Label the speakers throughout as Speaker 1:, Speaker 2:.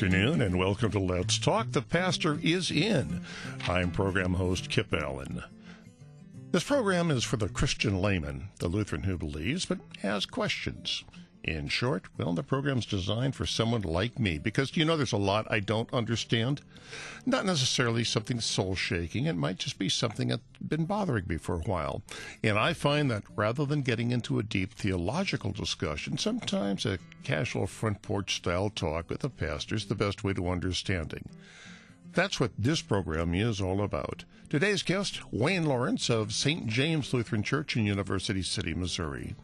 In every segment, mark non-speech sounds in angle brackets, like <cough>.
Speaker 1: afternoon and welcome to Let's Talk. The pastor is in. I'm program host Kip Allen. This program is for the Christian layman, the Lutheran who believes but has questions. In short, well, the program's designed for someone like me because you know there's a lot I don't understand. Not necessarily something soul shaking, it might just be something that's been bothering me for a while. And I find that rather than getting into a deep theological discussion, sometimes a casual front porch style talk with a pastor is the best way to understanding. That's what this program is all about. Today's guest, Wayne Lawrence of St. James Lutheran Church in University City, Missouri.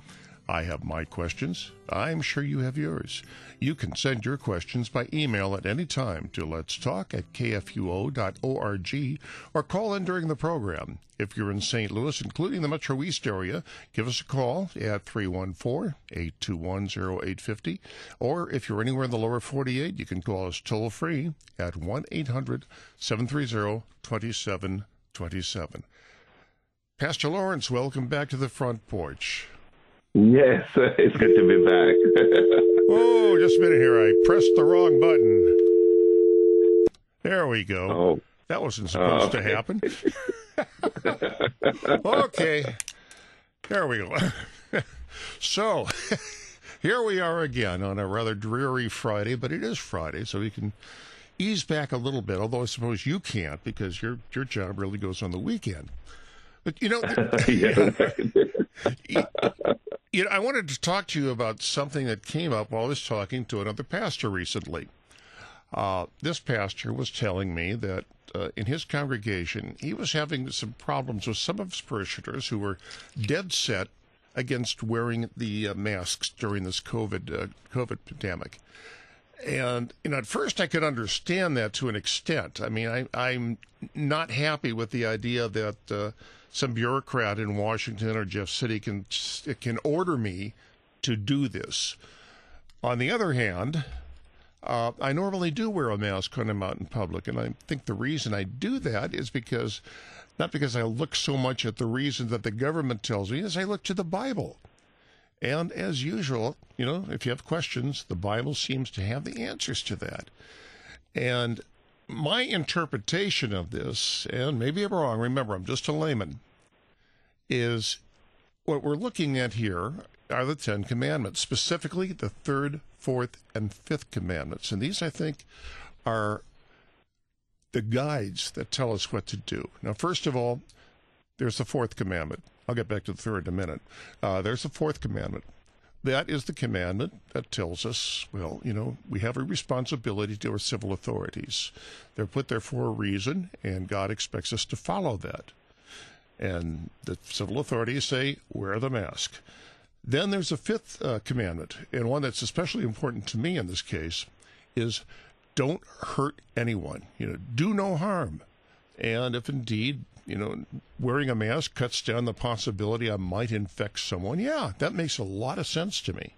Speaker 1: I have my questions. I'm sure you have yours. You can send your questions by email at any time to let's talk at kfuo.org or call in during the program. If you're in St. Louis, including the Metro East area, give us a call at 314-821-0850. Or if you're anywhere in the lower 48, you can call us toll free at 1-800-730-2727. Pastor Lawrence, welcome back to the front porch.
Speaker 2: Yes, <laughs> it's good to be back. <laughs>
Speaker 1: oh, just a minute here. I pressed the wrong button. There we go. Oh. That wasn't supposed oh, okay. to happen. <laughs> okay. There we go. so, here we are again on a rather dreary Friday, but it is Friday, so we can ease back a little bit, although I suppose you can't because your your job really goes on the weekend. But you know, you know, I wanted to talk to you about something that came up while I was talking to another pastor recently. Uh, this pastor was telling me that uh, in his congregation, he was having some problems with some of his parishioners who were dead set against wearing the uh, masks during this COVID uh, COVID pandemic. And you know, at first I could understand that to an extent. I mean, I, I'm not happy with the idea that uh, some bureaucrat in Washington or Jeff City can can order me to do this. On the other hand, uh, I normally do wear a mask when I'm out in public, and I think the reason I do that is because not because I look so much at the reason that the government tells me, is I look to the Bible. And as usual, you know, if you have questions, the Bible seems to have the answers to that. And my interpretation of this, and maybe I'm wrong, remember, I'm just a layman, is what we're looking at here are the Ten Commandments, specifically the third, fourth, and fifth commandments. And these, I think, are the guides that tell us what to do. Now, first of all, there's the fourth commandment. I'll get back to the third in a minute. Uh, there's the fourth commandment. That is the commandment that tells us, well, you know, we have a responsibility to our civil authorities. They're put there for a reason, and God expects us to follow that. And the civil authorities say, wear the mask. Then there's a fifth uh, commandment, and one that's especially important to me in this case is don't hurt anyone. You know, do no harm. And if indeed, you know, wearing a mask cuts down the possibility I might infect someone, yeah, that makes a lot of sense to me.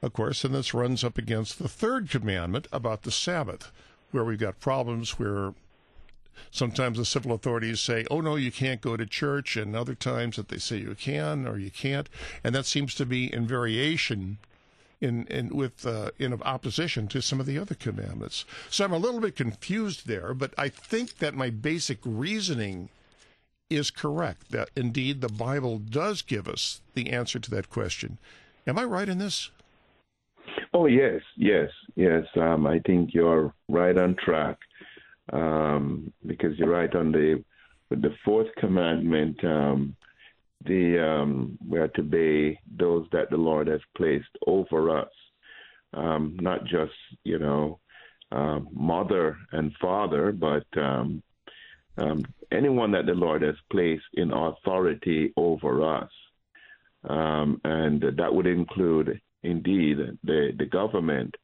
Speaker 1: Of course, and this runs up against the third commandment about the Sabbath, where we've got problems where Sometimes the civil authorities say, oh, no, you can't go to church, and other times that they say you can or you can't. And that seems to be in variation in, in with uh, in opposition to some of the other commandments. So I'm a little bit confused there, but I think that my basic reasoning is correct. That indeed the Bible does give us the answer to that question. Am I right in this?
Speaker 2: Oh yes, yes, yes. Um, I think you're right on track um, because you're right on the the fourth commandment. Um, the um, we are to obey those that the Lord has placed over us, um, not just you know uh, mother and father, but um, um, anyone that the Lord has placed in authority over us, um, and that would include indeed the the government.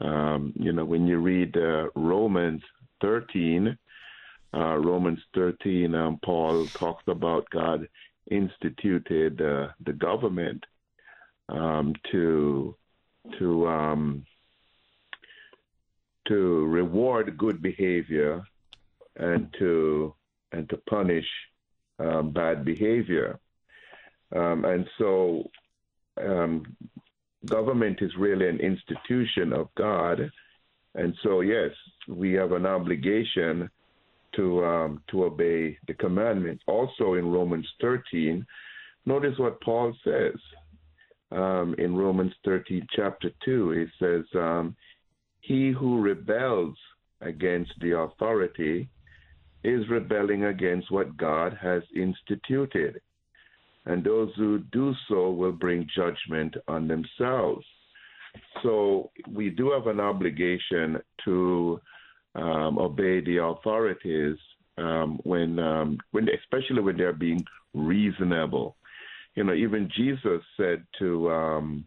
Speaker 2: Um, you know, when you read uh, Romans 13, uh, Romans 13, um, Paul talks about God instituted uh, the government um, to to um, to reward good behavior and to and to punish um, bad behavior. Um, and so, um, government is really an institution of God And so, yes, we have an obligation to um, to obey the commandments. Also, in Romans 13, notice what Paul says um, in Romans 13, chapter 2. He says, um, He who rebels against the authority is rebelling against what God has instituted. And those who do so will bring judgment on themselves. So we do have an obligation to um, obey the authorities um, when, um, when, especially when they're being reasonable. You know, even Jesus said to um,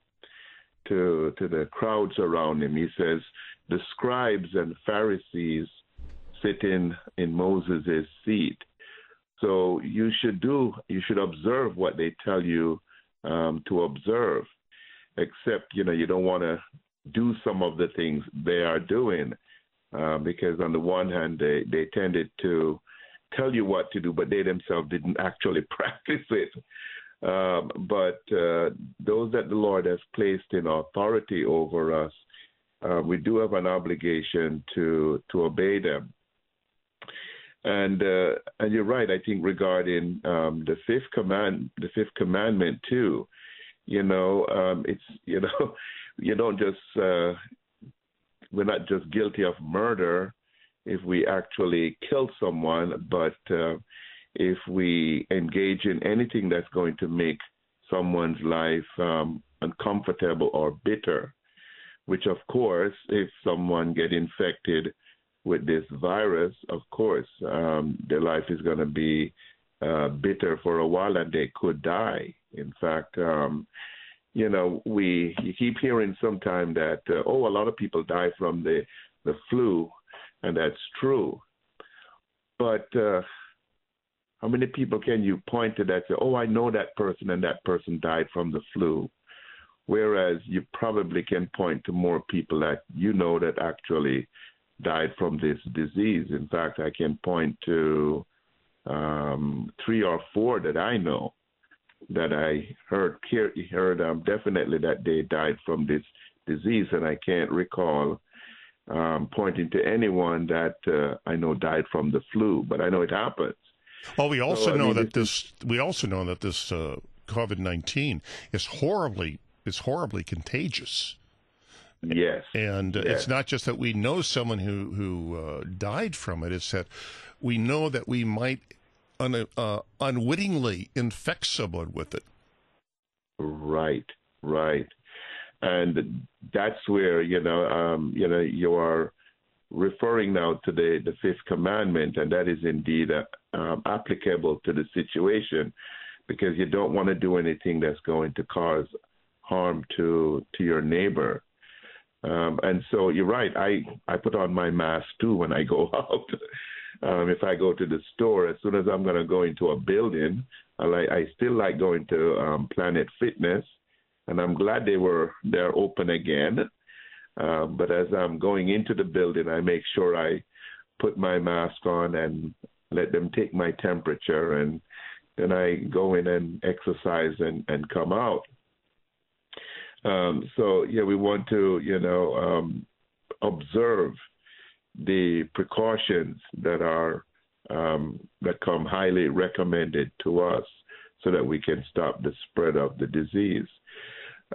Speaker 2: to to the crowds around him, he says, "The scribes and Pharisees sit in in Moses' seat." So you should do, you should observe what they tell you um, to observe, except you know you don't want to do some of the things they are doing. Uh, because on the one hand, they, they tended to tell you what to do, but they themselves didn't actually <laughs> practice it. Um, but uh, those that the Lord has placed in authority over us, uh, we do have an obligation to to obey them. And uh, and you're right. I think regarding um, the fifth command, the fifth commandment too. You know, um, it's <laughs> you know, you don't just uh, we're not just guilty of murder if we actually kill someone, but uh, if we engage in anything that's going to make someone's life um, uncomfortable or bitter, which of course, if someone get infected with this virus, of course, um, their life is going to be uh, bitter for a while and they could die. In fact, um, you know, we you keep hearing sometimes that uh, oh, a lot of people die from the the flu, and that's true. But uh, how many people can you point to that say, oh, I know that person, and that person died from the flu? Whereas you probably can point to more people that you know that actually died from this disease. In fact, I can point to um, three or four that I know that I heard heard um, definitely that they died from this disease, and I can't recall um, pointing to anyone that uh, I know died from the flu, but I know it happens.
Speaker 1: Well, we also so, know mean, that this we also know that this uh, COVID nineteen is horribly is horribly contagious.
Speaker 2: Yes,
Speaker 1: and uh,
Speaker 2: yes.
Speaker 1: it's not just that we know someone who who uh, died from it; it's that we know that we might un, uh, unwittingly infect someone with it.
Speaker 2: Right, right, and that's where you know, um, you know, you are referring now to the the fifth commandment, and that is indeed uh, um, applicable to the situation, because you don't want to do anything that's going to cause harm to to your neighbor. Um, and so you're right. I, I put on my mask too when I go <laughs> out. Um, if I go to the store, as soon as I'm going to go into a building, I, like, I still like going to um, Planet Fitness, and I'm glad they were they're open again. Uh, but as I'm going into the building, I make sure I put my mask on and let them take my temperature, and then I go in and exercise and, and come out. Um, so yeah, we want to you know um, observe the precautions that are um, that come highly recommended to us so that we can stop the spread of the disease.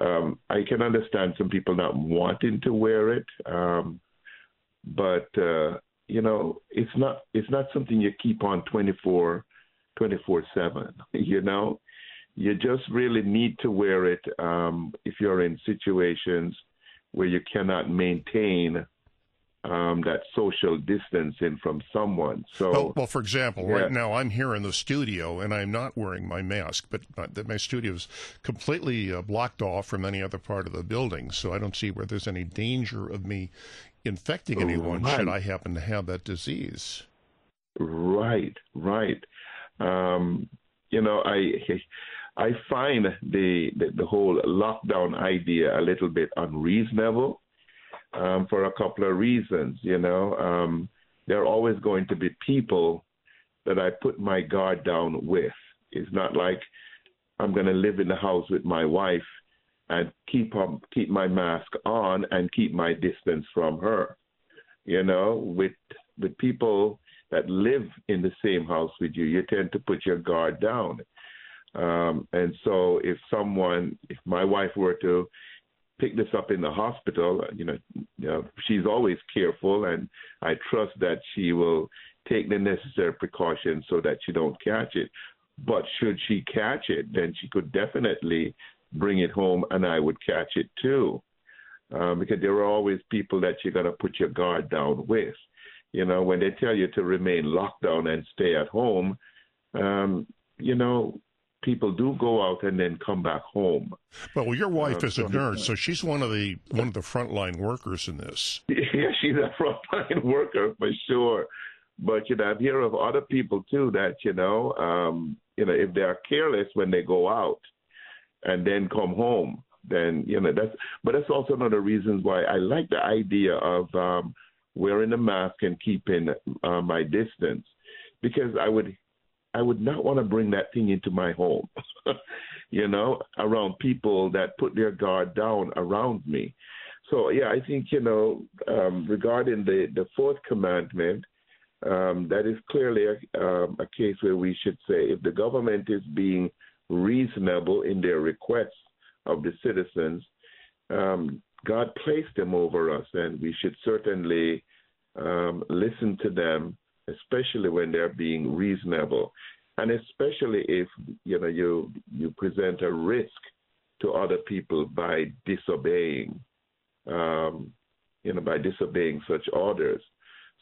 Speaker 2: Um, I can understand some people not wanting to wear it, um, but uh, you know it's not it's not something you keep on 24 24 7 <laughs> you know you just really need to wear it um, if you're in situations where you cannot maintain um, that social distancing from someone. So,
Speaker 1: well, well for example, yeah. right now I'm here in the studio and I'm not wearing my mask, but my studio is completely uh, blocked off from any other part of the building, so I don't see where there's any danger of me infecting anyone right. should I happen to have that disease.
Speaker 2: Right, right. Um, you know, I I find the, the the whole lockdown idea a little bit unreasonable um, for a couple of reasons. You know, um, there are always going to be people that I put my guard down with. It's not like I'm going to live in the house with my wife and keep um, keep my mask on and keep my distance from her. You know, with with people that live in the same house with you, you tend to put your guard down. Um, and so, if someone, if my wife were to pick this up in the hospital, you know, you know, she's always careful, and I trust that she will take the necessary precautions so that she don't catch it. But should she catch it, then she could definitely bring it home, and I would catch it too, um, because there are always people that you're gonna put your guard down with. You know, when they tell you to remain locked down and stay at home, um, you know, people do go out and then come back home.
Speaker 1: But well, your wife uh, is a nurse, so she's one of the one of the frontline workers in this. <laughs>
Speaker 2: Yeah, she's a frontline worker for sure. But you know, I've heard of other people too that you know, um, you know, if they are careless when they go out and then come home, then you know that's. But that's also one of the reasons why I like the idea of um, wearing a mask and keeping uh, my distance, because I would I would not want to bring that thing into my home, <laughs> you know, around people that put their guard down around me. So yeah, I think you know um, regarding the the fourth commandment, um, that is clearly a, um, a case where we should say if the government is being reasonable in their requests of the citizens, um, God placed them over us, and we should certainly um, listen to them especially when they're being reasonable, and especially if you know you you present a risk to other people by disobeying, um, you know, by disobeying such orders.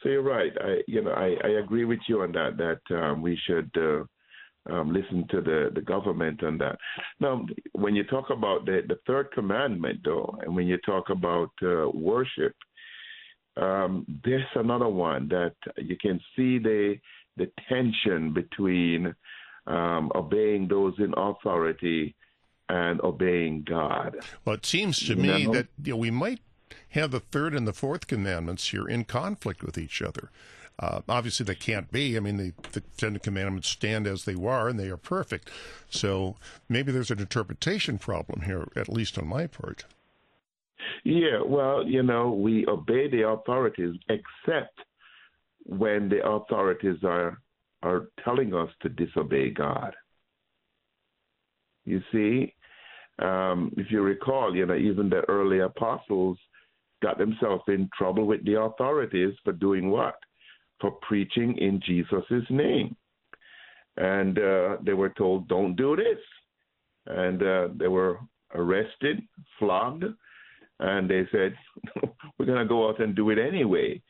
Speaker 2: So you're right. I you know I, I agree with you on that. That um, we should. Uh, um, listen to the, the government on that. Now, when you talk about the, the third commandment, though, and when you talk about uh, worship, um, there's another one that you can see the the tension between um, obeying those in authority and obeying God.
Speaker 1: Well, it seems to me that you know, we might have the third and the fourth commandments here in conflict with each other. Uh, obviously, they can't be. I mean, the, the Ten Commandments stand as they are, and they are perfect. So maybe there's an interpretation problem here, at least on my part.
Speaker 2: Yeah, well, you know, we obey the authorities except when the authorities are are telling us to disobey God. You see, um, if you recall, you know, even the early apostles got themselves in trouble with the authorities for doing what? For preaching in Jesus' name. And uh, they were told, don't do this. And uh, they were arrested, flogged, and they said, <laughs> we're going to go out and do it anyway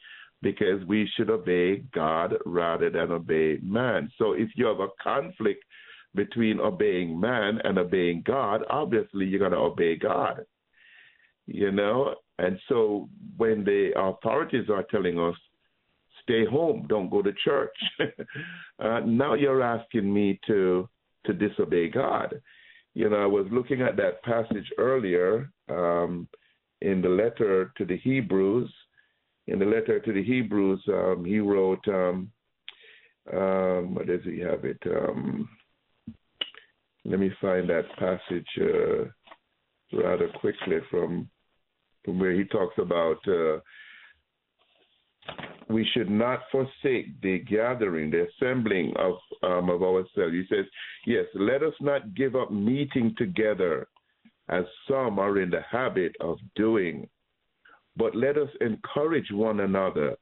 Speaker 2: because we should obey God rather than obey man. So if you have a conflict between obeying man and obeying God, obviously you're going to obey God. You know? And so when the authorities are telling us, stay home, don't go to church, <laughs> uh, now you're asking me to to disobey God. You know, I was looking at that passage earlier. Um, in the letter to the Hebrews, in the letter to the Hebrews, um, he wrote, um, um, what does he have it? Um, let me find that passage uh, rather quickly from from where he talks about uh, we should not forsake the gathering, the assembling of um, of ourselves. He says, yes, let us not give up meeting together as some are in the habit of doing. But let us encourage one another,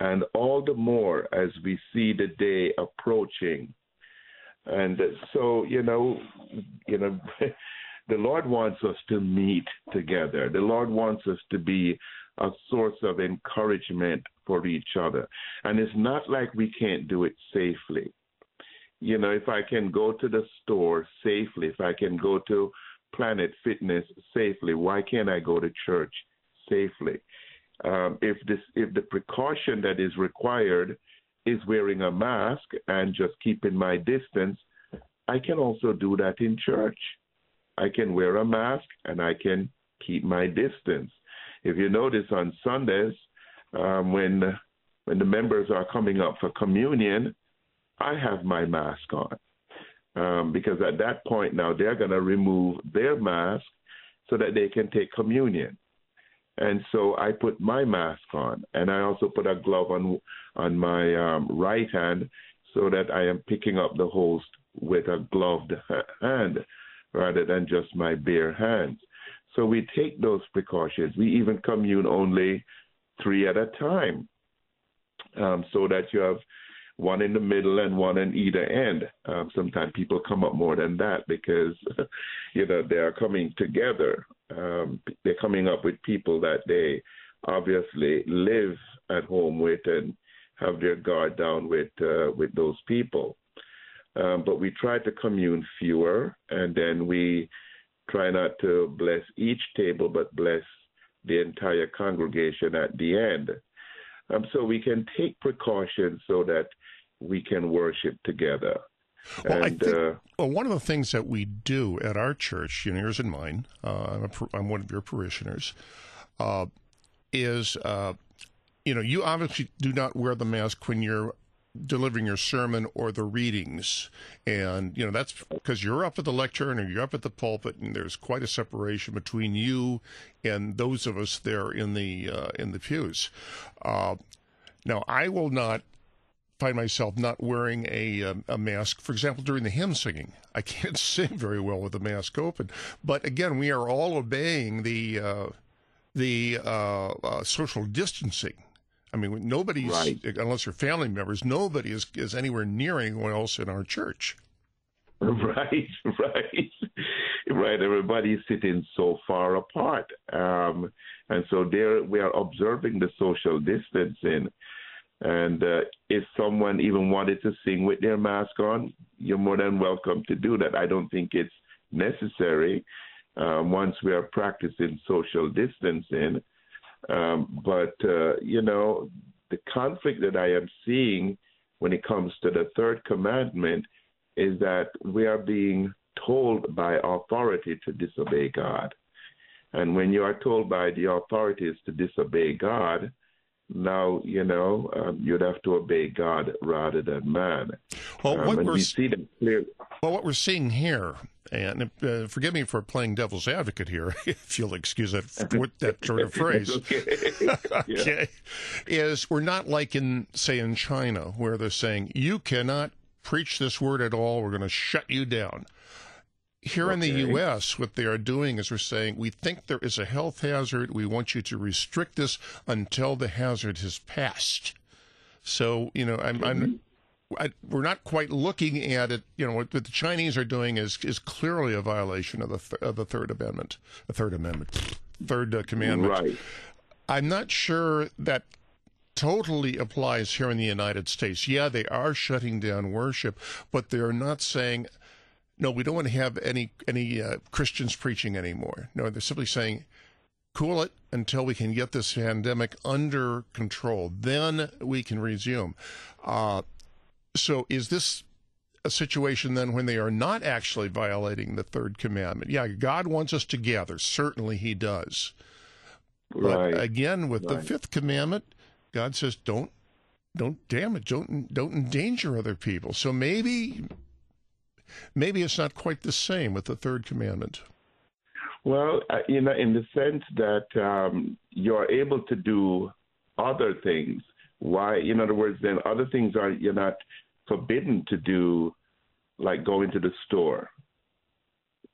Speaker 2: and all the more as we see the day approaching. And so, you know, you know, <laughs> the Lord wants us to meet together. The Lord wants us to be a source of encouragement for each other. And it's not like we can't do it safely. You know, if I can go to the store safely, if I can go to Planet Fitness safely? Why can't I go to church safely? Um, if this, if the precaution that is required is wearing a mask and just keeping my distance, I can also do that in church. I can wear a mask and I can keep my distance. If you notice on Sundays, um, when when the members are coming up for communion, I have my mask on um, because at that point now they're going to remove their mask so that they can take communion. And so I put my mask on, and I also put a glove on on my um, right hand so that I am picking up the host with a gloved <laughs> hand rather than just my bare hands. So we take those precautions. We even commune only three at a time um, so that you have one in the middle and one in either end. Um, sometimes people come up more than that because, <laughs> you know, they are coming together. Um, they're coming up with people that they obviously live at home with and have their guard down with uh, with those people. Um, but we try to commune fewer, and then we try not to bless each table, but bless the entire congregation at the end. Um, so we can take precautions so that we can worship together.
Speaker 1: Well, and, I think, uh, well, one of the things that we do at our church, you know, yours and mine, uh, I'm, a, I'm, one of your parishioners, uh, is, uh, you know, you obviously do not wear the mask when you're delivering your sermon or the readings. And, you know, that's because you're up at the lectern or you're up at the pulpit and there's quite a separation between you and those of us there in the, uh, in the pews. Uh, now, I will not find myself not wearing a, um, a mask, for example, during the hymn singing. I can't <laughs> sing very well with the mask open. But again, we are all obeying the, uh, the uh, uh, social distancing I mean, nobody's right. unless you're family members. Nobody is is anywhere near anyone else in our church. <laughs>
Speaker 2: Right, right, right. Everybody's sitting so far apart, um, and so there we are observing the social distancing. And uh, if someone even wanted to sing with their mask on, you're more than welcome to do that. I don't think it's necessary um, once we are practicing social distancing. Um, but, uh, you know, the conflict that I am seeing when it comes to the third commandment is that we are being told by authority to disobey God. And when you are told by the authorities to disobey God, now you know um, you'd have to obey God rather than man.
Speaker 1: Well, um, what we're, we well, what we're seeing here, and uh, forgive me for playing devil's advocate here, <laughs> if you'll excuse <laughs> that that sort of phrase.
Speaker 2: okay, <laughs>
Speaker 1: okay. is we're not like in say in China where they're saying you cannot preach this word at all. We're going to shut you down. Here okay. in the U.S., what they are doing is we're saying we think there is a health hazard. We want you to restrict this until the hazard has passed. So you know, I'm, I'm I, we're not quite looking at it. You know, what, the Chinese are doing is is clearly a violation of the th- of the Third Amendment, the Third Amendment, Third uh, Commandment.
Speaker 2: Right.
Speaker 1: I'm not sure that totally applies here in the United States. Yeah, they are shutting down worship, but they're not saying no, we don't want to have any any uh, Christians preaching anymore. No, they're simply saying, cool it until we can get this pandemic under control. Then we can resume. Uh, so, is this a situation then when they are not actually violating the third commandment? Yeah, God wants us to gather. Certainly, He does. But again, with right. the fifth commandment, God says, "Don't, don't damage, don't, don't endanger other people." So maybe maybe it's not quite the same with the third commandment.
Speaker 2: Well, uh, in in the sense that um, you're able to do other things. Why, in other words, then other things are you're not forbidden to do, like go into the store.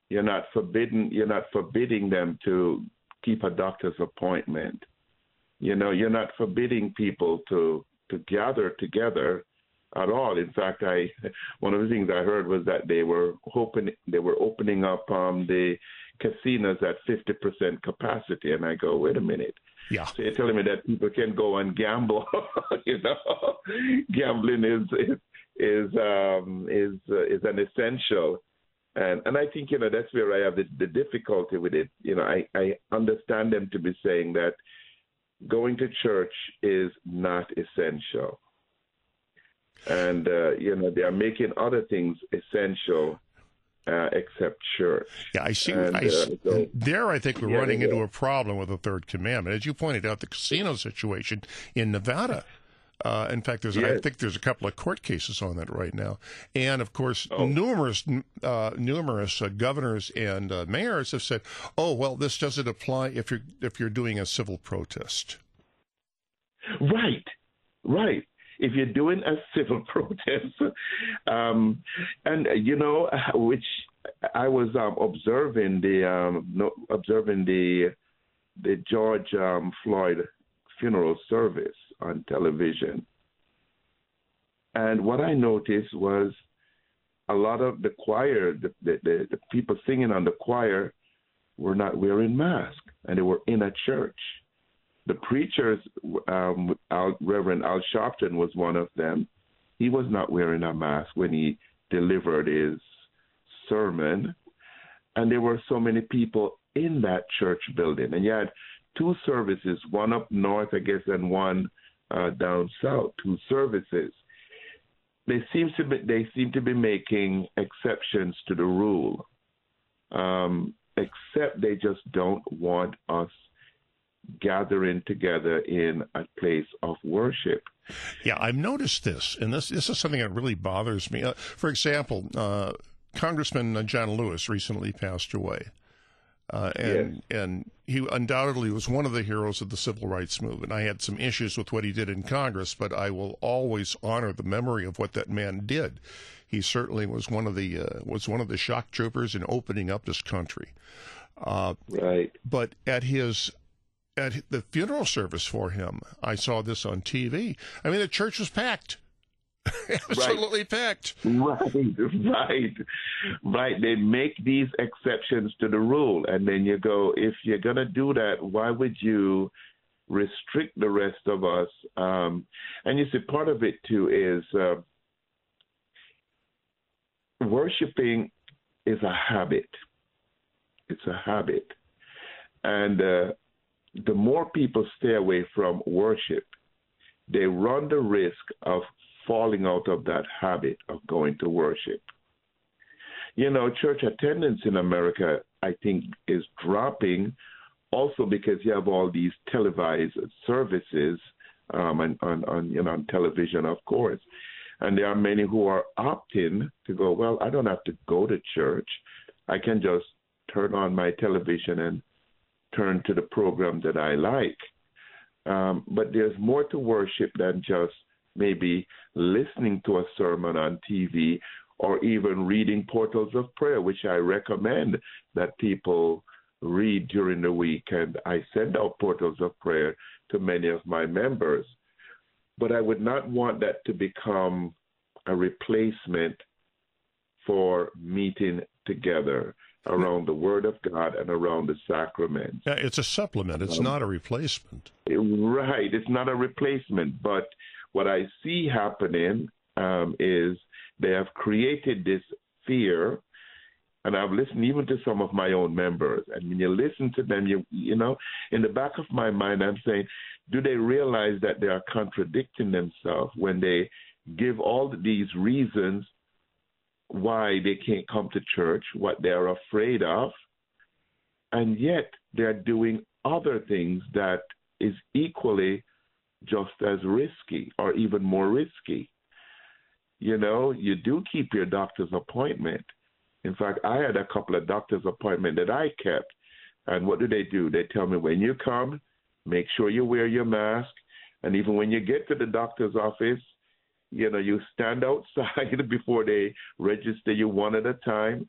Speaker 2: You're not forbidden. You're not forbidding them to keep a doctor's appointment. You know, you're not forbidding people to to gather together at all. In fact, I one of the things I heard was that they were hoping they were opening up um, the casinos at fifty percent capacity, and I go, wait a minute.
Speaker 1: Yeah.
Speaker 2: So you're telling me that people can go and gamble? <laughs> you know, gambling is is is um, is uh, is an essential. And and I think you know that's where I have the, the difficulty with it. You know, I I understand them to be saying that going to church is not essential and uh, you know they are making other things essential uh, except church.
Speaker 1: Yeah, I see. And, I, uh, so, there, I think we're yeah, running yeah. into a problem with the third commandment, as you pointed out, the casino situation in Nevada. Uh, in fact, there's yes. I think there's a couple of court cases on that right now, and of course, oh. numerous uh, numerous uh, governors and uh, mayors have said, "Oh, well, this doesn't apply if you're if you're doing a civil protest."
Speaker 2: Right, right. If you're doing a <laughs> civil protest, um, and you know, <laughs> which I was um, observing the um, no, observing the the George um, Floyd funeral service on television. And what I noticed was a lot of the choir, the, the, the, the people singing on the choir, were not wearing masks, and they were in a church. The preachers, um, Al, Reverend Al Sharpton was one of them. He was not wearing a mask when he delivered his sermon, and there were so many people in that church building, and you had two services, one up north, I guess, and one uh, down south. Two services. They seem to be they seem to be making exceptions to the rule, um, except they just don't want us gathering together in a place of worship.
Speaker 1: Yeah, I've noticed this, and this this is something that really bothers me. Uh, for example, uh, Congressman John Lewis recently passed away. Uh, and yes. and he undoubtedly was one of the heroes of the civil rights movement. I had some issues with what he did in Congress, but I will always honor the memory of what that man did. He certainly was one of the uh, was one of the shock troopers in opening up this country.
Speaker 2: Uh, right.
Speaker 1: But at his at the funeral service for him, I saw this on TV. I mean, the church was packed. <laughs> Absolutely right. packed.
Speaker 2: Right, <laughs> right, right. They make these exceptions to the rule, and then you go, if you're going to do that, why would you restrict the rest of us? Um, and you see, part of it too is uh, worshiping is a habit. It's a habit, and uh, the more people stay away from worship, they run the risk of falling out of that habit of going to worship. You know, church attendance in America, I think, is dropping also because you have all these televised services um, on, on, you know, on television, of course. And there are many who are opting to go, well, I don't have to go to church. I can just turn on my television and turn to the program that I like. Um, but there's more to worship than just maybe listening to a sermon on TV or even reading portals of prayer, which I recommend that people read during the week. And I send out portals of prayer to many of my members. But I would not want that to become a replacement for meeting together around the Word of God and around the sacraments.
Speaker 1: Yeah, it's a supplement. It's um, not a replacement.
Speaker 2: Right. It's not a replacement, but what I see happening um, is they have created this fear. And I've listened even to some of my own members. And when you listen to them, you you know, in the back of my mind, I'm saying, do they realize that they are contradicting themselves when they give all these reasons why they can't come to church, what they're afraid of, and yet they're doing other things that is equally just as risky or even more risky. You know, you do keep your doctor's appointment. In fact, I had a couple of doctor's appointments that I kept. And what do they do? They tell me when you come, make sure you wear your mask. And even when you get to the doctor's office, you know, you stand outside <laughs> before they register you one at a time,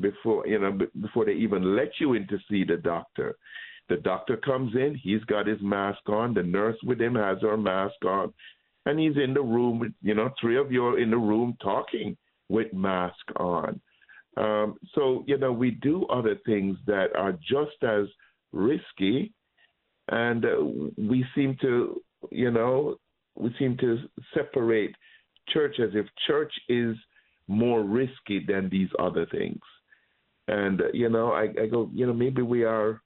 Speaker 2: before you know, before they even let you in to see the doctor. The doctor comes in, he's got his mask on, the nurse with him has her mask on, and he's in the room with, you know, three of you are in the room talking with mask on. Um, so, you know, we do other things that are just as risky, and uh, we seem to, you know, we seem to separate church as if church is more risky than these other things. And, uh, you know, I, I go, you know, maybe we are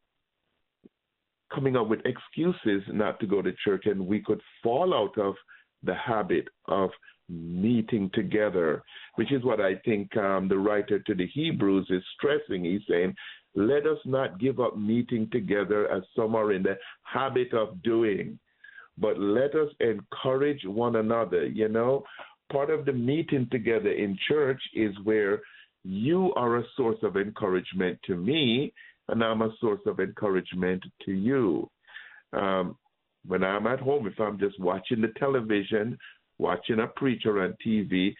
Speaker 2: coming up with excuses not to go to church, and we could fall out of the habit of meeting together, which is what I think um, the writer to the Hebrews is stressing. He's saying, let us not give up meeting together as some are in the habit of doing, but let us encourage one another. You know, part of the meeting together in church is where you are a source of encouragement to me, and I'm a source of encouragement to you. Um, when I'm at home, if I'm just watching the television, watching a preacher on TV,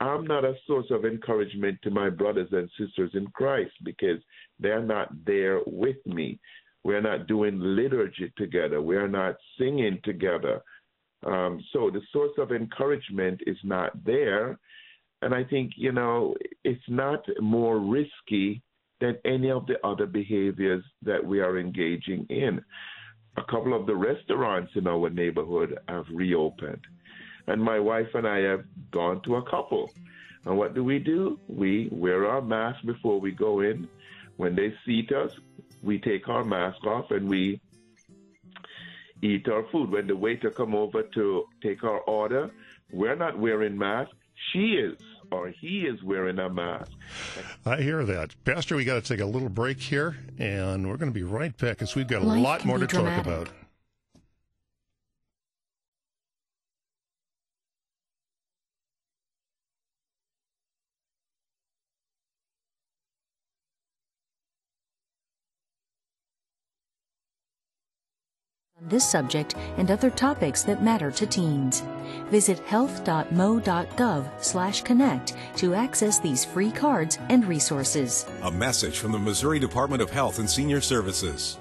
Speaker 2: I'm not a source of encouragement to my brothers and sisters in Christ because they're not there with me. We're not doing liturgy together. We're not singing together. Um, so the source of encouragement is not there. And I think, you know, it's not more risky than any of the other behaviors that we are engaging in. A couple of the restaurants in our neighborhood have reopened. And my wife and I have gone to a couple. And what do we do? We wear our mask before we go in. When they seat us, we take our mask off and we eat our food. When the waiter come over to take our order, we're not wearing masks. She is or he is wearing a mask.
Speaker 1: I hear that. Pastor, we got to take a little break here, and we're going to be right back because we've got a Life lot more to dramatic. talk about.
Speaker 3: This subject and other topics that matter to teens. Visit health.mo.gov/connect to access these free cards and resources.
Speaker 4: A message from the Missouri Department of Health and Senior Services.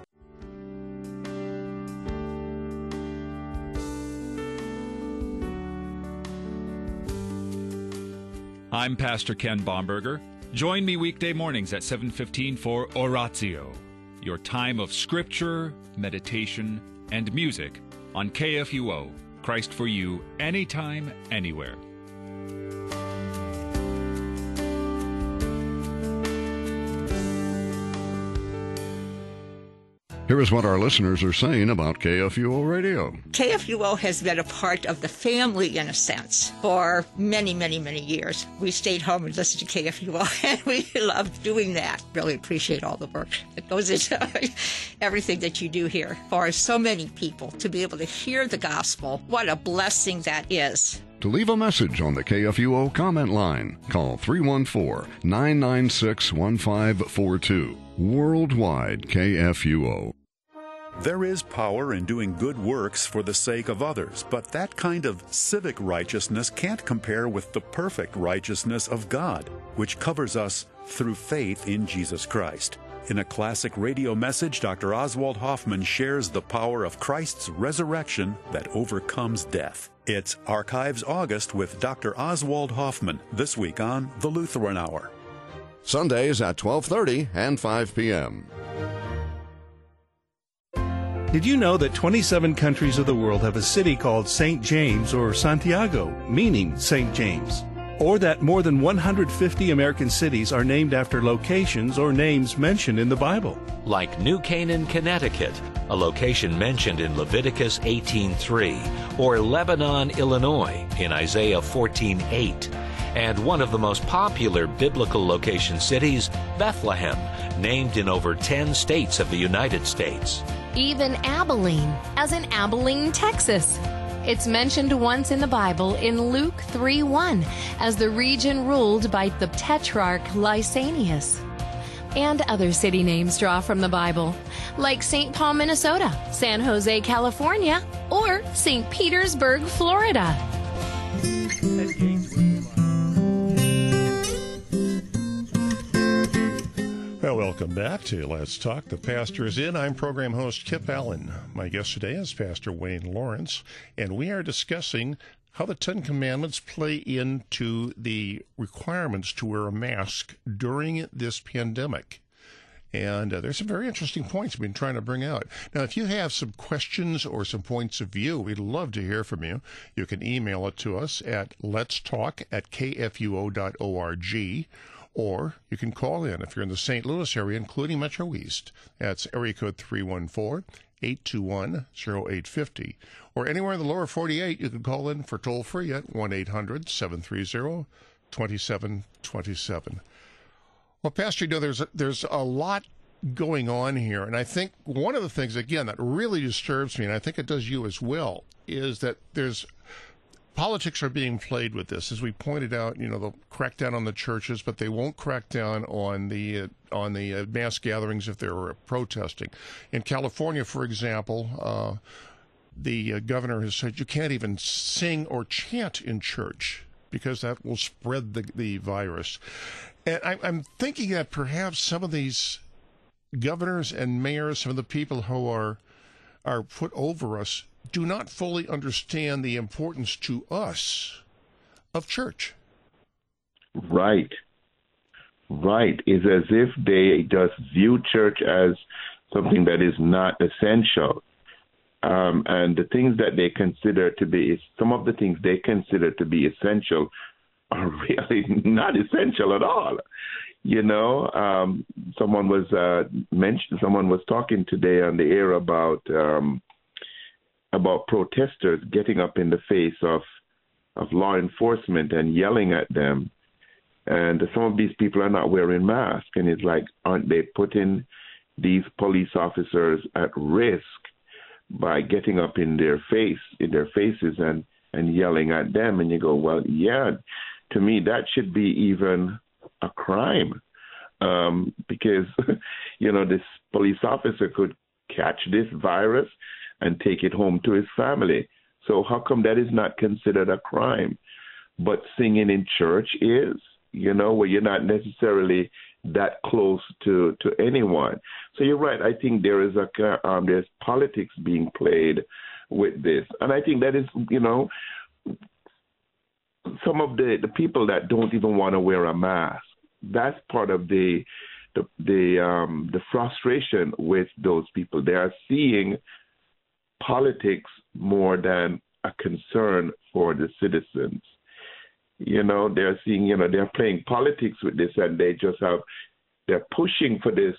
Speaker 5: I'm Pastor Ken Baumberger. Join me weekday mornings at 7:15 for Oratio, your time of scripture, meditation, and music on KFUO, Christ for You, anytime, anywhere.
Speaker 6: Here is what our listeners are saying about KFUO Radio.
Speaker 7: KFUO has been a part of the family, in a sense, for many, many, many years. We stayed home and listened to KFUO, <laughs> and we loved doing that. Really appreciate all the work that goes into <laughs> everything that you do here. For so many people to be able to hear the gospel, what a blessing that is.
Speaker 6: To leave a message on the KFUO comment line, call 314 996 1542. Worldwide KFUO.
Speaker 8: There is power in doing good works for the sake of others, but that kind of civic righteousness can't compare with the perfect righteousness of God, which covers us through faith in Jesus Christ. In a classic radio message, Dr. Oswald Hoffmann shares the power of Christ's resurrection that overcomes death. It's Archives August with Dr. Oswald Hoffmann this week on The Lutheran Hour.
Speaker 6: Sundays at 12:30 and 5 p.m.
Speaker 9: Did you know that 27 countries of the world have a city called St. James or Santiago, meaning St. James? Or that more than 150 American cities are named after locations or names mentioned in the Bible?
Speaker 10: Like New Canaan, Connecticut, a location mentioned in Leviticus 18:3, or Lebanon, Illinois in Isaiah 14:8 and one of the most popular biblical location cities, Bethlehem, named in over 10 states of the United States.
Speaker 11: Even Abilene, as in Abilene, Texas. It's mentioned once in the Bible in Luke 3:1 as the region ruled by the tetrarch Lysanias. And other city names draw from the Bible, like St. Paul, Minnesota, San Jose, California, or St. Petersburg, Florida.
Speaker 1: Well, welcome back to Let's Talk. The Pastor is in. I'm program host Kip Allen. My guest today is Pastor Wayne Lawrence, and we are discussing how the Ten Commandments play into the requirements to wear a mask during this pandemic. And uh, there's some very interesting points we've been trying to bring out. Now, if you have some questions or some points of view, we'd love to hear from you. You can email it to us at letstalk at kfuo.org or you can call in if you're in the St. Louis area, including Metro East. That's area code 314 821 0850. Or anywhere in the lower 48, you can call in for toll free at 1 800 730 2727. Well, Pastor, you know, there's a, there's a lot going on here. And I think one of the things, again, that really disturbs me, and I think it does you as well, is that there's politics are being played with this. As we pointed out, you know, they'll crack down on the churches, but they won't crack down on the uh, on the uh, mass gatherings if they're uh, protesting. In California, for example, uh, the uh, governor has said you can't even sing or chant in church because that will spread the, the virus. And I, I'm thinking that perhaps some of these governors and mayors, some of the people who are are put over us, do not fully understand the importance to us of church.
Speaker 2: Right. Right. It's as if they just view church as something that is not essential. Um, and the things that they consider to be, some of the things they consider to be essential are <laughs> really not essential at all. You know, um, someone was uh, mentioned, someone was talking today on the air about um, about protesters getting up in the face of of law enforcement and yelling at them. And some of these people are not wearing masks, and it's like, aren't they putting these police officers at risk by getting up in their face, in their faces, and and yelling at them? And you go, well, yeah. To me, that should be even a crime, um, because <laughs> you know this police officer could catch this virus and take it home to his family. So how come that is not considered a crime? But singing in church is, you know, where you're not necessarily that close to to anyone. So you're right. I think there is a um, there's politics being played with this, and I think that is, you know, some of the the people that don't even want to wear a mask. That's part of the the the um, the frustration with those people. They are seeing politics more than a concern for the citizens. You know, they're seeing, you know, they're playing politics with this and they just have, they're pushing for this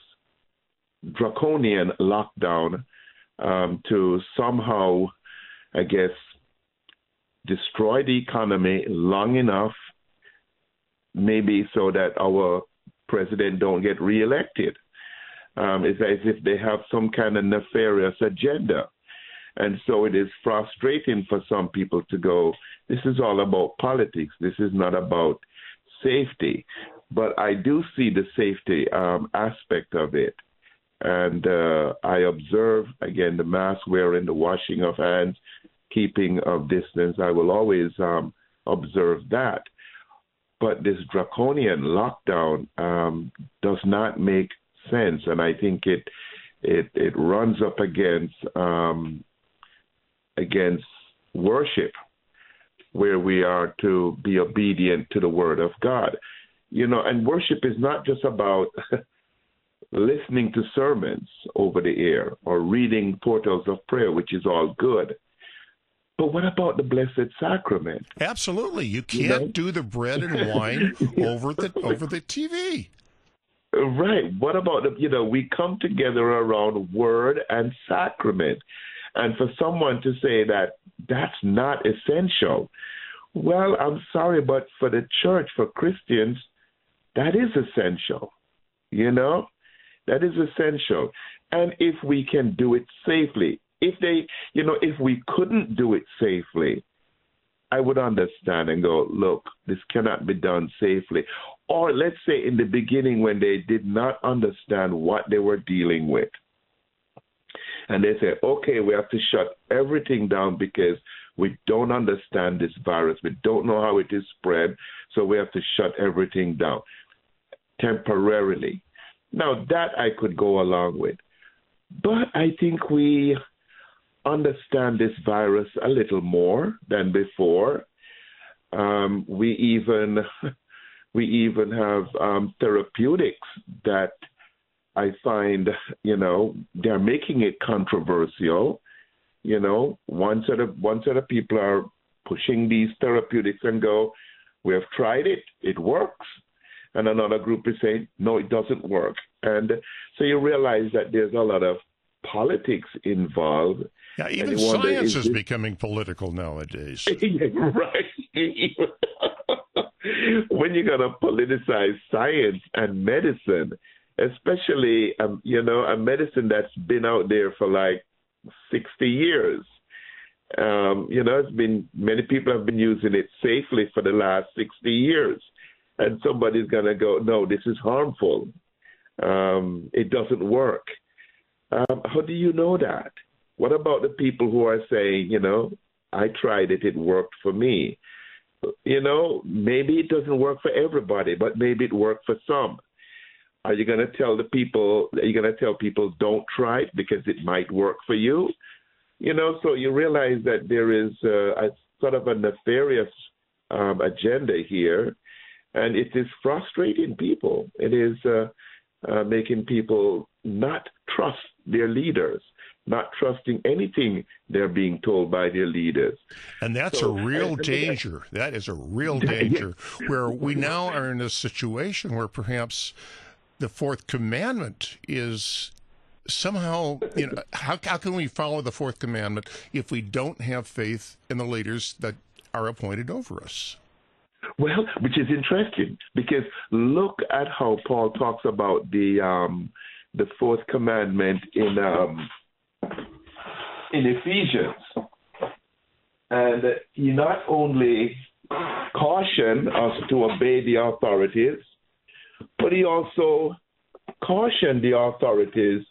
Speaker 2: draconian lockdown um, to somehow, I guess, destroy the economy long enough, maybe so that our president don't get reelected. Um, it's as if they have some kind of nefarious agenda. And so it is frustrating for some people to go, this is all about politics. This is not about safety. But I do see the safety um, aspect of it. And uh, I observe, again, the mask wearing, the washing of hands, keeping of distance. I will always um, observe that. But this draconian lockdown um, does not make sense. And I think it, it, it runs up against um, against worship, where we are to be obedient to the word of God. You know, and worship is not just about <laughs> listening to sermons over the air or reading portals of prayer, which is all good. But what about the Blessed Sacrament?
Speaker 1: Absolutely, you can't you know? do the bread and wine <laughs> over the over the TV.
Speaker 2: Right. What about the, you know we come together around word and sacrament. And for someone to say that that's not essential, well, I'm sorry, but for the church, for Christians, that is essential. You know, that is essential. And if we can do it safely, if they, you know, if we couldn't do it safely, I would understand and go, look, this cannot be done safely. Or let's say in the beginning when they did not understand what they were dealing with and they say, okay, we have to shut everything down because we don't understand this virus. We don't know how it is spread, so we have to shut everything down temporarily. Now, that I could go along with. But I think we understand this virus a little more than before. Um, we even <laughs> we even have um, therapeutics that I find, you know, they're making it controversial. You know, one set of one set of people are pushing these therapeutics and go, we have tried it, it works. And another group is saying, no, it doesn't work. And so you realize that there's a lot of politics involved.
Speaker 1: Yeah, even science is, is becoming political nowadays. <laughs>
Speaker 2: right. <laughs> when you're going to politicize science and medicine, especially um, you know a medicine that's been out there for like 60 years. Um, you know, it's been many people have been using it safely for the last 60 years, and somebody's gonna go, no, this is harmful. Um, it doesn't work. Um, how do you know that? What about the people who are saying, you know, I tried it, it worked for me? You know, maybe it doesn't work for everybody, but maybe it worked for some. Are you going to tell the people, are you going to tell people don't try it because it might work for you? You know, so you realize that there is a, a sort of a nefarious um, agenda here, and it is frustrating people. It is uh, uh, making people not trust their leaders, not trusting anything they're being told by their leaders.
Speaker 1: And that's so, a real danger. That is a real <laughs> danger where we <laughs> now are in a situation where perhaps the fourth commandment is somehow you know <laughs> how, how can we follow the fourth commandment if we don't have faith in the leaders that are appointed over us?
Speaker 2: Well which is interesting because look at how paul talks about the um the fourth commandment in um, in Ephesians, and he not only cautioned us to obey the authorities, but he also cautioned the authorities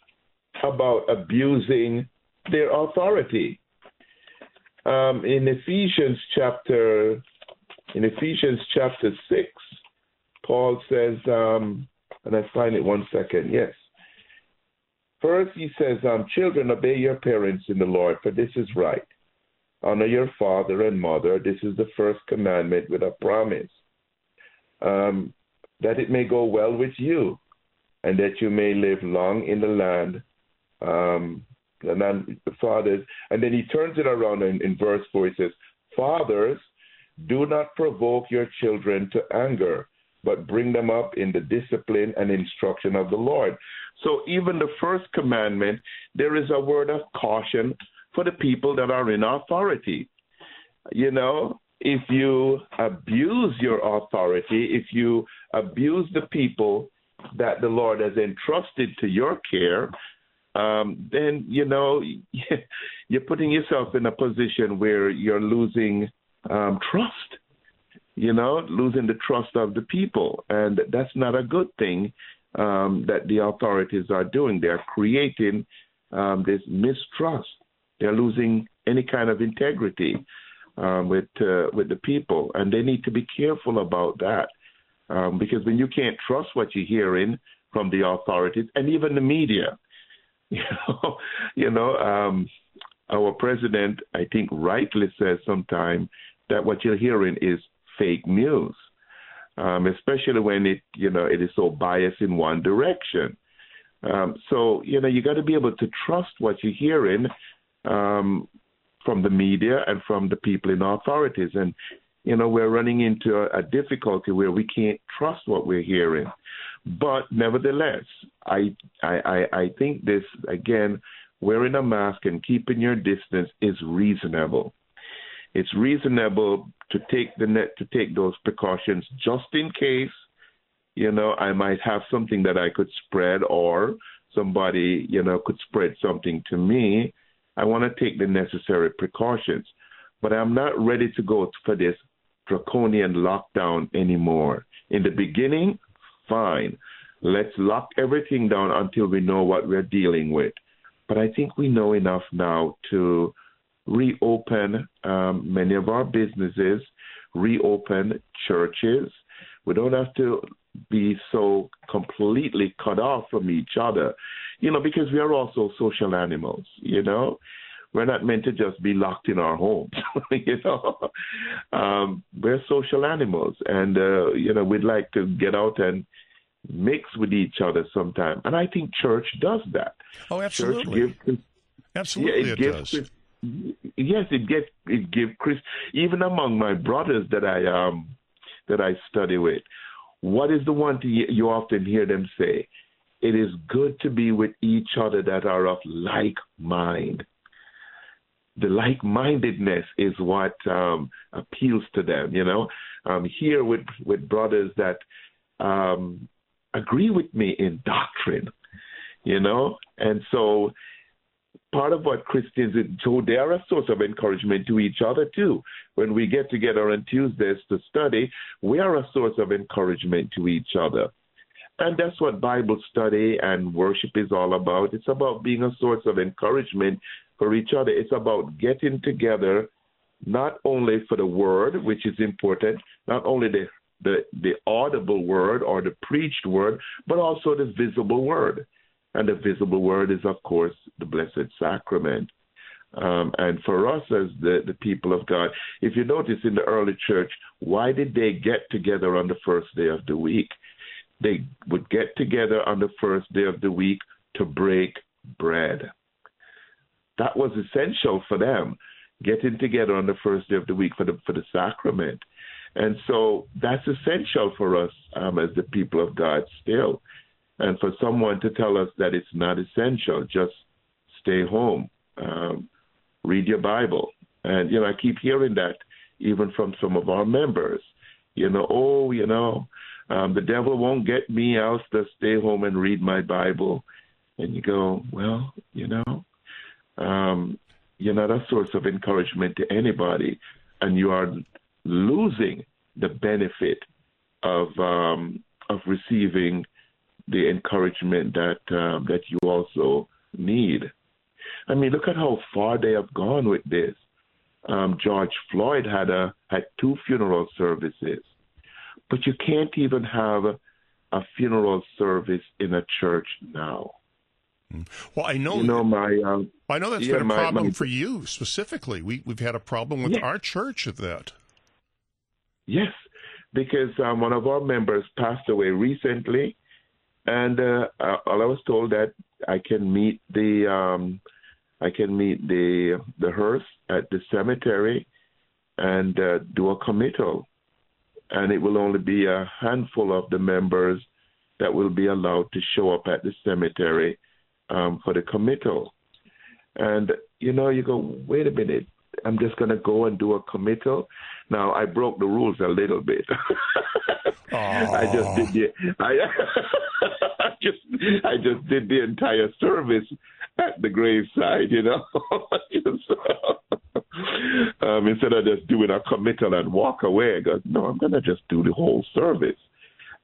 Speaker 2: about abusing their authority. Um, in Ephesians chapter in Ephesians chapter six, Paul says, um, and I find it one second. Yes. First, he says, um, Children, obey your parents in the Lord, for this is right. Honor your father and mother. This is the first commandment with a promise um, that it may go well with you and that you may live long in the land. Um, and then the fathers, and then he turns it around in, in verse 4. He says, Fathers, do not provoke your children to anger, but bring them up in the discipline and instruction of the Lord. So even the first commandment, there is a word of caution for the people that are in authority. You know, if you abuse your authority, if you abuse the people that the Lord has entrusted to your care, um, then you know <laughs> you're putting yourself in a position where you're losing um, trust. You know, losing the trust of the people, and that's not a good thing um, that the authorities are doing. They're creating um, this mistrust. They're losing any kind of integrity um, with uh, with the people, and they need to be careful about that um, because when you can't trust what you're hearing from the authorities and even the media, <laughs> you know, you know, um, our president, I think, rightly says sometimes that what you're hearing is fake news um, especially when it you know it is so biased in one direction. Um, so you know you got to be able to trust what you're hearing um, from the media and from the people in authorities, and you know we're running into a, a difficulty where we can't trust what we're hearing. But nevertheless, I I I, I think this again wearing a mask and keeping your distance is reasonable it's reasonable to take the net to take those precautions just in case you know I might have something that I could spread or somebody you know could spread something to me. I want to take the necessary precautions, but I'm not ready to go for this draconian lockdown anymore. In the beginning, fine. Let's lock everything down until we know what we're dealing with. But I think we know enough now to reopen um, many of our businesses, reopen churches. We don't have to be so completely cut off from each other, you know, because we are also social animals, you know. We're not meant to just be locked in our homes, <laughs> you know. Um, we're social animals, and uh, you know we'd like to get out and mix with each other sometime. And I think church does that.
Speaker 1: Oh, absolutely.
Speaker 2: Church gives,
Speaker 1: absolutely,
Speaker 2: yeah,
Speaker 1: it,
Speaker 2: it gives,
Speaker 1: does
Speaker 2: yes, it gets it give Chris even among my brothers that I um that I study with. What is the one thing you often hear them say? It is good to be with each other that are of like mind. The like mindedness is what um, appeals to them, you know. Um, here with with brothers that um, agree with me in doctrine, you know? And so part of what Christians so they are a source of encouragement to each other too. When we get together on Tuesdays to study, we are a source of encouragement to each other. And that's what Bible study and worship is all about. It's about being a source of encouragement for each other. It's about getting together not only for the word, which is important, not only the the, the audible word or the preached word, but also the visible word. And the visible word is, of course, the Blessed Sacrament. Um, and for us as the, the people of God, if you notice in the early church, why did they get together on the first day of the week? They would get together on the first day of the week to break bread. That was essential for them, getting together on the first day of the week for the for the sacrament. And so that's essential for us um, as the people of God still. And for someone to tell us that it's not essential, just stay home, um, read your Bible. And, you know, I keep hearing that even from some of our members. You know, oh, you know, um, the devil won't get me. I'll just stay home and read my Bible. And you go, well, you know, um, you're not a source of encouragement to anybody, and you are losing the benefit of um, of receiving the encouragement that um, that you also need. I mean, look at how far they have gone with this. Um, George Floyd had a had two funeral services, but you can't even have a, funeral service in a church now.
Speaker 1: Well, I know.
Speaker 2: You know my. Um,
Speaker 1: I know that's
Speaker 2: yeah,
Speaker 1: been a
Speaker 2: my-
Speaker 1: problem
Speaker 2: my-
Speaker 1: for you specifically. We we've had a problem with
Speaker 2: Yeah.
Speaker 1: our church at that.
Speaker 2: Yes, because um, one of our members passed away recently, and uh, uh, I was told that I can meet the um, I can meet the the hearse at the cemetery and uh, do a committal, and it will only be a handful of the members that will be allowed to show up at the cemetery um, for the committal. And you know, you go, wait a minute, I'm just gonna go and do a committal. Now I broke the rules a little bit. <laughs> I just did the I, <laughs> I just I just did the entire service at the graveside, you know. So, <laughs> um, instead of just doing a committal and walk away, I go, no, I'm gonna just do the whole service.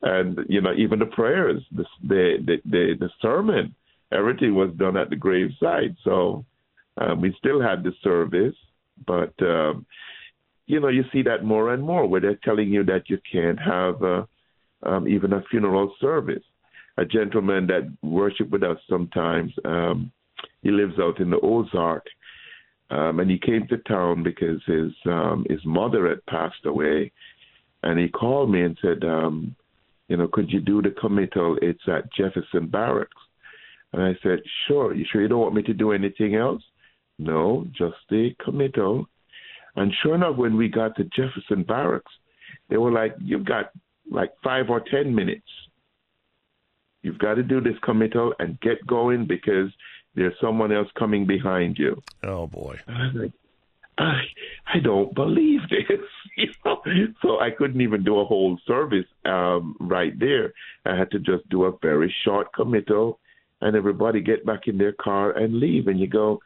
Speaker 2: And you know, even the prayers, the the the, the, the sermon, everything was done at the graveside. So um, we still had the service, but um, you know, you see that more and more where they're telling you that you can't have uh, um, even a funeral service. A gentleman that worshiped with us sometimes, um, he lives out in the Ozark, um, and he came to town because his um, his mother had passed away, and he called me and said, um, you know, could you do the committal? It's at Jefferson Barracks, and I said, sure. You sure you don't want me to do anything else? No, just the committal. And sure enough, when we got to Jefferson Barracks, they were like, You've got like five or 10 minutes. You've got to do this committal and get going because there's someone else coming behind you.
Speaker 1: Oh boy!
Speaker 2: And I was like, I, I don't believe this. <laughs> You know? So I couldn't even do a whole service um, right there. I had to just do a very short committal, and everybody get back in their car and leave. And you go,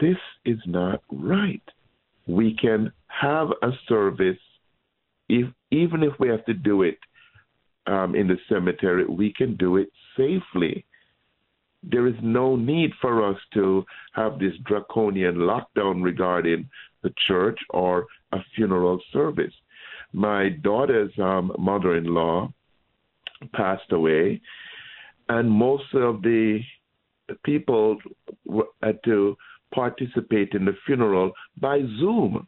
Speaker 2: this is not right. We can have a service, if even if we have to do it um, in the cemetery, we can do it safely. There is no need for us to have this draconian lockdown regarding the church or a funeral service. My daughter's um, mother in law passed away, and most of the people had to participate in the funeral by Zoom.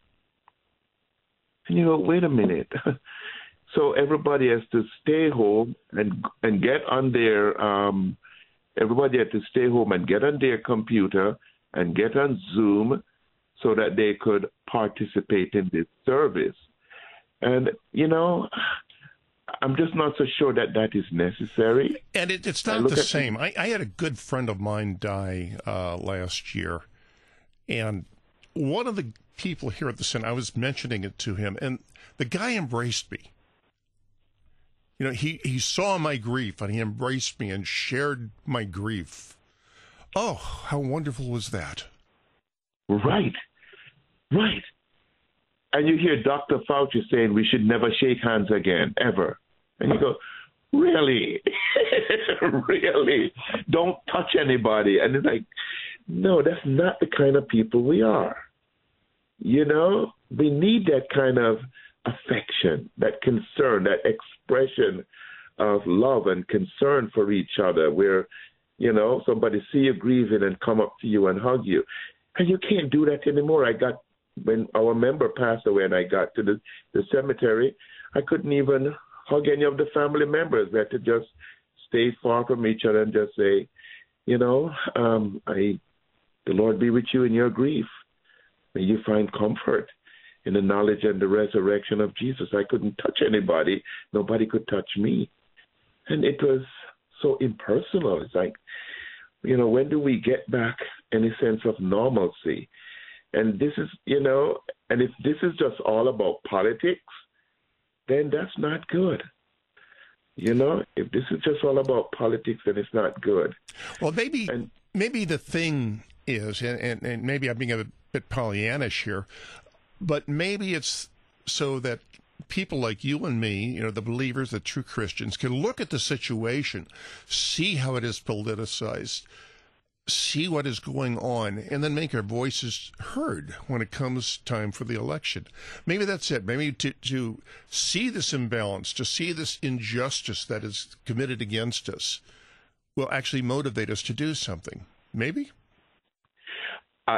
Speaker 2: And you go, wait a minute. <laughs> so everybody has to stay home and and get on their um, everybody had to stay home and get on their computer and get on Zoom so that they could participate in this service. And you know, I'm just not so sure that that is necessary.
Speaker 1: And it, it's not the same. I, I had a good friend of mine die uh, last year, and one of the people here at the center, I was mentioning it to him, and the guy embraced me. You know, he, he saw my grief and he embraced me and shared my grief. Oh, how wonderful was that?
Speaker 2: Right. Right. And you hear Dr. Fauci saying we should never shake hands again, ever. And you go, really? <laughs> really? Don't touch anybody. And it's like, no, that's not the kind of people we are. You know, we need that kind of affection, that concern, that expression of love and concern for each other, where, you know, somebody see you grieving and come up to you and hug you. And you can't do that anymore. I got when our member passed away and I got to the, the cemetery, I couldn't even hug any of the family members. We had to just stay far from each other and just say, you know, um, I, the Lord be with you in your grief. May you find comfort in the knowledge and the resurrection of Jesus. I couldn't touch anybody. Nobody could touch me. And it was so impersonal. It's like, you know, when do we get back any sense of normalcy? And this is, you know, and if this is just all about politics, then that's not good. You know, if this is just all about politics, then it's not good.
Speaker 1: Well, maybe and, maybe the thing is, and, and, and maybe I'm being a bit Pollyannish here, but maybe it's so that people like you and me, you know, the believers, the true Christians, can look at the situation, see how it is politicized, see what is going on and then make our voices heard when it comes time for the election. Maybe that's it. Maybe to, to see this imbalance, to see this injustice that is committed against us will actually motivate us to do something. Maybe?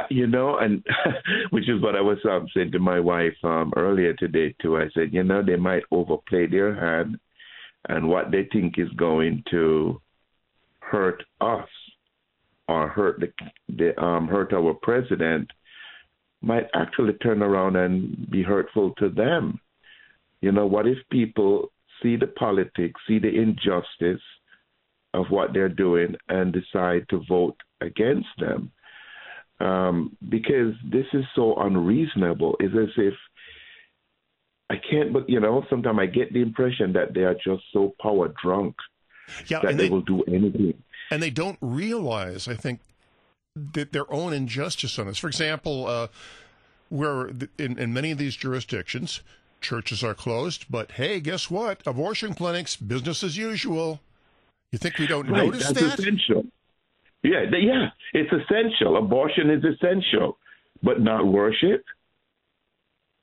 Speaker 2: You know, and <laughs> which is what I was um, saying to my wife um, earlier today, too. I said, you know, they might overplay their hand and what they think is going to hurt us or hurt the, the um, hurt our president might actually turn around and be hurtful to them. You know, what if people see the politics, see the injustice of what they're doing, and decide to vote against them? Um, because this is so unreasonable. It's as if I can't, but you know, sometimes I get the impression that they are just so power drunk
Speaker 1: yeah,
Speaker 2: that they, they will do anything
Speaker 1: and they don't realize, I think, that their own injustice on this. For example, uh, where in, in many of these jurisdictions, churches are closed, but hey, guess what? Abortion clinics, business as usual. You think we don't
Speaker 2: right,
Speaker 1: notice
Speaker 2: that's
Speaker 1: that?
Speaker 2: essential. Yeah, yeah, it's essential. Abortion is essential, but not worship.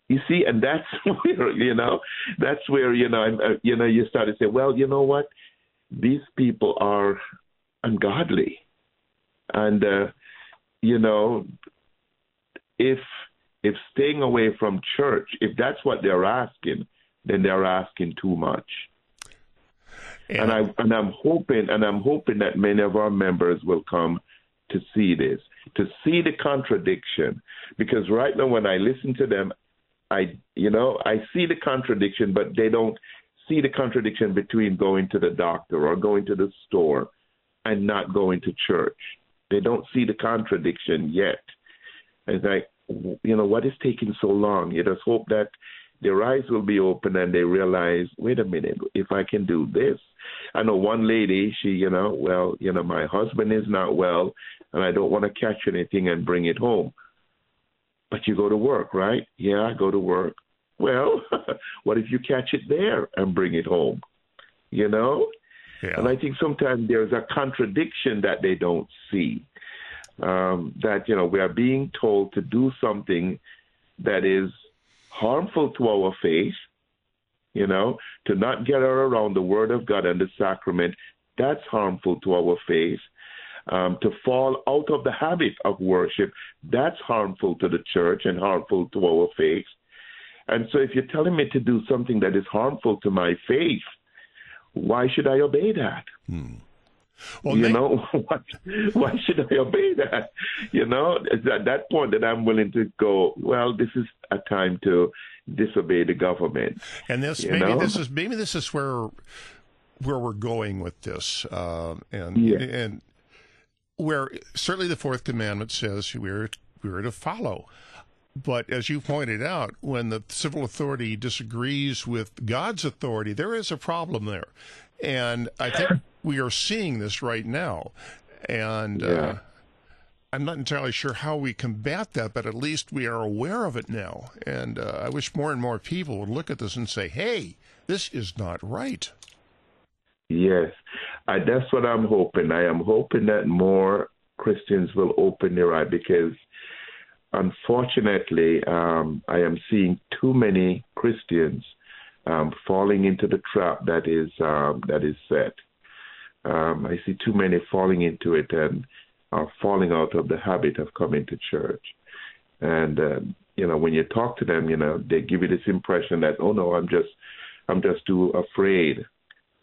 Speaker 2: You see, and that's <laughs> where you know, that's where you know, uh, you know, you start to say, well, you know what? These people are ungodly. And uh, you know, if if staying away from church, if that's what they're asking, then they're asking too much. Yeah. And I and I'm hoping and I'm hoping that many of our members will come to see this, to see the contradiction. Because right now when I listen to them, I you know, I see the contradiction, but they don't see the contradiction between going to the doctor or going to the store and not going to church. They don't see the contradiction yet. It's like, you know, what is taking so long? You just hope that their eyes will be open and they realize, wait a minute, if I can do this. I know one lady, she, you know, well, you know, my husband is not well and I don't want to catch anything and bring it home. But you go to work, right? Yeah, I go to work. Well, <laughs> what if you catch it there and bring it home? You know?
Speaker 1: Yeah.
Speaker 2: And I think sometimes there's a contradiction that they don't see. Um, that, you know, we are being told to do something that is harmful to our faith, you know, to not get her around the Word of God and the sacrament, that's harmful to our faith. Um, to fall out of the habit of worship, that's harmful to the church and harmful to our faith. And so if you're telling me to do something that is harmful to my faith, why should I obey that?
Speaker 1: Hmm.
Speaker 2: Well, you know, <laughs> why, why should I obey that? You know, it's at that point that I'm willing to go. Well, this is a time to disobey the government.
Speaker 1: And this maybe know? this is maybe this is where where we're going with this, uh, and yeah. and where certainly the fourth commandment says we're we're to follow. But as you pointed out, when the civil authority disagrees with God's authority, there is a problem there. And I think we are seeing this right now. And
Speaker 2: Yeah.
Speaker 1: uh, I'm not entirely sure how we combat that, but at least we are aware of it now. And uh, I wish more and more people would look at this and say, hey, this is not right.
Speaker 2: Yes, I, that's what I'm hoping. I am hoping that more Christians will open their eye because, unfortunately, um, I am seeing too many Christians um, falling into the trap that is um, that is set. Um, I see too many falling into it and are falling out of the habit of coming to church. And uh, you know, when you talk to them, you know, they give you this impression that, oh no, I'm just, I'm just too afraid.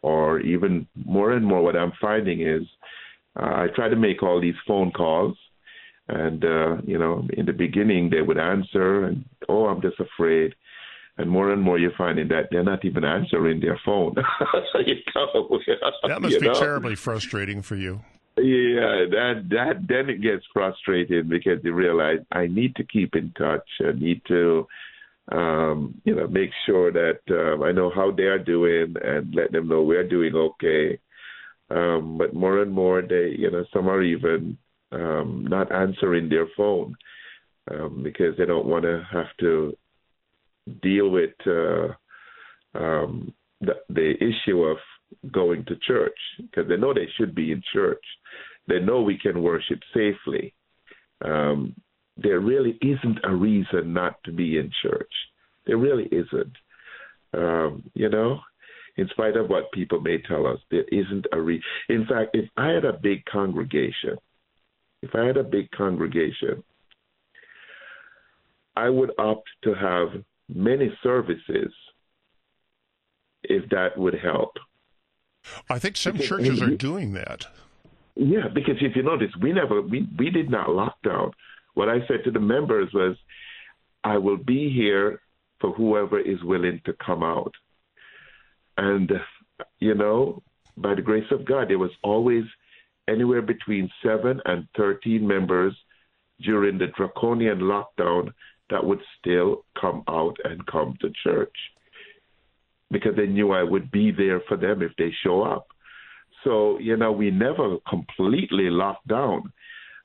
Speaker 2: Or even more and more what I'm finding is uh, I try to make all these phone calls. And uh, you know in the beginning they would answer and oh I'm just afraid and more and more you're finding that they're not even answering their phone <laughs> you know?
Speaker 1: That <laughs> must be
Speaker 2: know?
Speaker 1: terribly frustrating for you.
Speaker 2: Yeah, that that then it gets frustrating because you realize I need to keep in touch. I need to, um, you know, make sure that um, I know how they are doing and let them know we're doing okay. Um, but more and more, they, you know, some are even um, not answering their phone um, because they don't want to have to deal with uh, um, the, the issue of going to church because they know they should be in church. They know we can worship safely. Um, there really isn't a reason not to be in church. There really isn't. Um, you know, in spite of what people may tell us, there isn't a re. In fact, if I had a big congregation, if I had a big congregation, I would opt to have many services if that would help.
Speaker 1: I think some
Speaker 2: Because-
Speaker 1: churches are doing that.
Speaker 2: Yeah, because if you notice, we never we we did not lock down. What I said to the members was, I will be here for whoever is willing to come out. And you know, by the grace of God, there was always anywhere between seven and thirteen members during the draconian lockdown that would still come out and come to church because they knew I would be there for them if they show up. So, you know, we never completely locked down.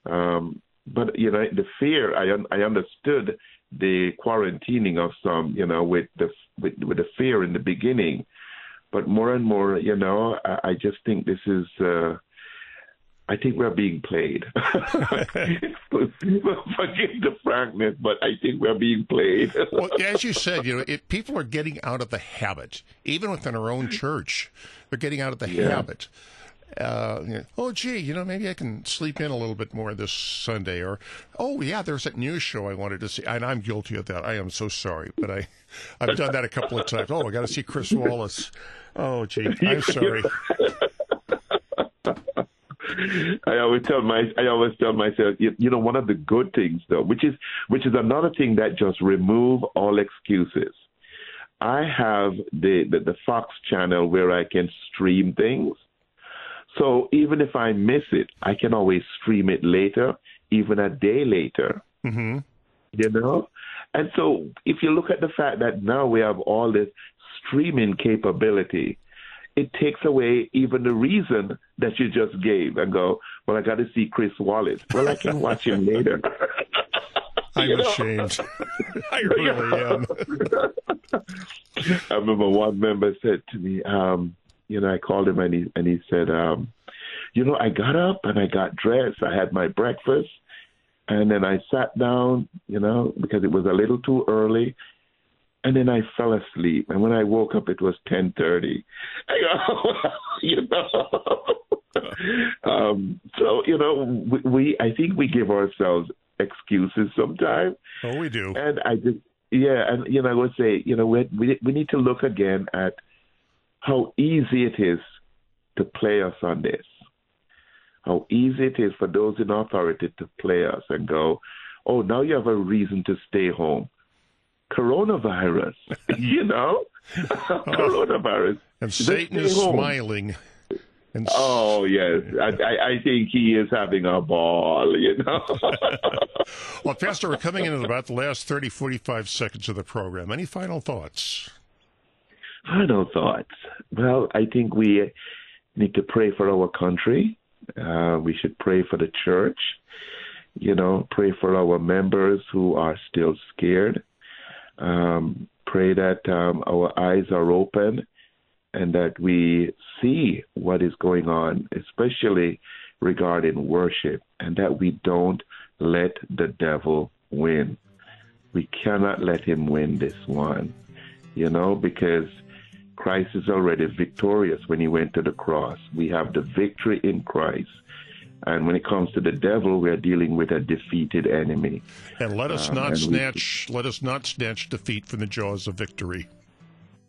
Speaker 2: Um, but, you know, the fear, I, un- I understood the quarantining of some, you know, with the, with, with the fear in the beginning. But more and more, you know, I, I just think this is, uh, I think we're being played. <laughs> <laughs> Forgive the frankness, but I think we're being played. <laughs>
Speaker 1: well, as you said, you know, it, people are getting out of the habit, even within our own church. They're getting out of the
Speaker 2: Yeah.
Speaker 1: habit. Uh, you know, oh, gee, you know, maybe I can sleep in a little bit more this Sunday, or oh, yeah, there's that news show I wanted to see, and I'm guilty of that. I am so sorry, but I, I've done that a couple of times. Oh, I got to see Chris Wallace. Oh, gee, I'm sorry.
Speaker 2: I always tell my I always tell myself, you, you know, one of the good things though, which is which is another thing that just remove all excuses. I have the, the the Fox channel where I can stream things. So even if I miss it, I can always stream it later, even a day later.
Speaker 1: Mm-hmm.
Speaker 2: You know? And so if you look at the fact that now we have all this streaming capability, it takes away even the reason that you just gave and go, Well, I got to see Chris Wallace. Well, I can watch him later. <laughs>
Speaker 1: I'm
Speaker 2: You know?
Speaker 1: ashamed. <laughs> I <laughs> really am.
Speaker 2: I remember one member said to me, um, you know, I called him and he and he said, um, you know, I got up and I got dressed, I had my breakfast, and then I sat down, you know, because it was a little too early, and then I fell asleep. And when I woke up, it was ten thirty. <laughs> you know. <laughs> um, so you know, we, we I think we give ourselves excuses sometimes.
Speaker 1: Oh, we do.
Speaker 2: And I just, yeah, and you know, I would say, you know, we we, we need to look again at how easy it is to play us on this. How easy it is for those in authority to play us and go, oh, now you have a reason to stay home. Coronavirus, <laughs> you know, <laughs> <laughs> coronavirus.
Speaker 1: And Satan is
Speaker 2: home.
Speaker 1: smiling. And
Speaker 2: oh yes, I, I, think he is having a ball. You know.
Speaker 1: well, Pastor, we're coming in at about the last 30, 45 seconds of the program. Any final thoughts?
Speaker 2: Final thoughts. Well, I think we need to pray for our country. Uh, we should pray for the church. You know, pray for our members who are still scared. Um, pray that um, our eyes are open and that we see what is going on, especially regarding worship, and that we don't let the devil win. We cannot let him win this one, you know, because Christ is already victorious when he went to the cross. We have the victory in Christ. And when it comes to the devil, we are dealing with a defeated enemy.
Speaker 1: And let us um, not snatch we, let us not snatch defeat from the jaws of victory.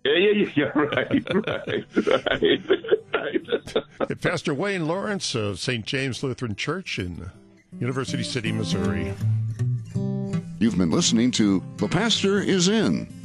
Speaker 2: Yeah, yeah, yeah, <laughs> <laughs> right, right, right.
Speaker 1: Pastor Wayne Lawrence of St. James Lutheran Church in University City, Missouri.
Speaker 6: You've been listening to The Pastor is In,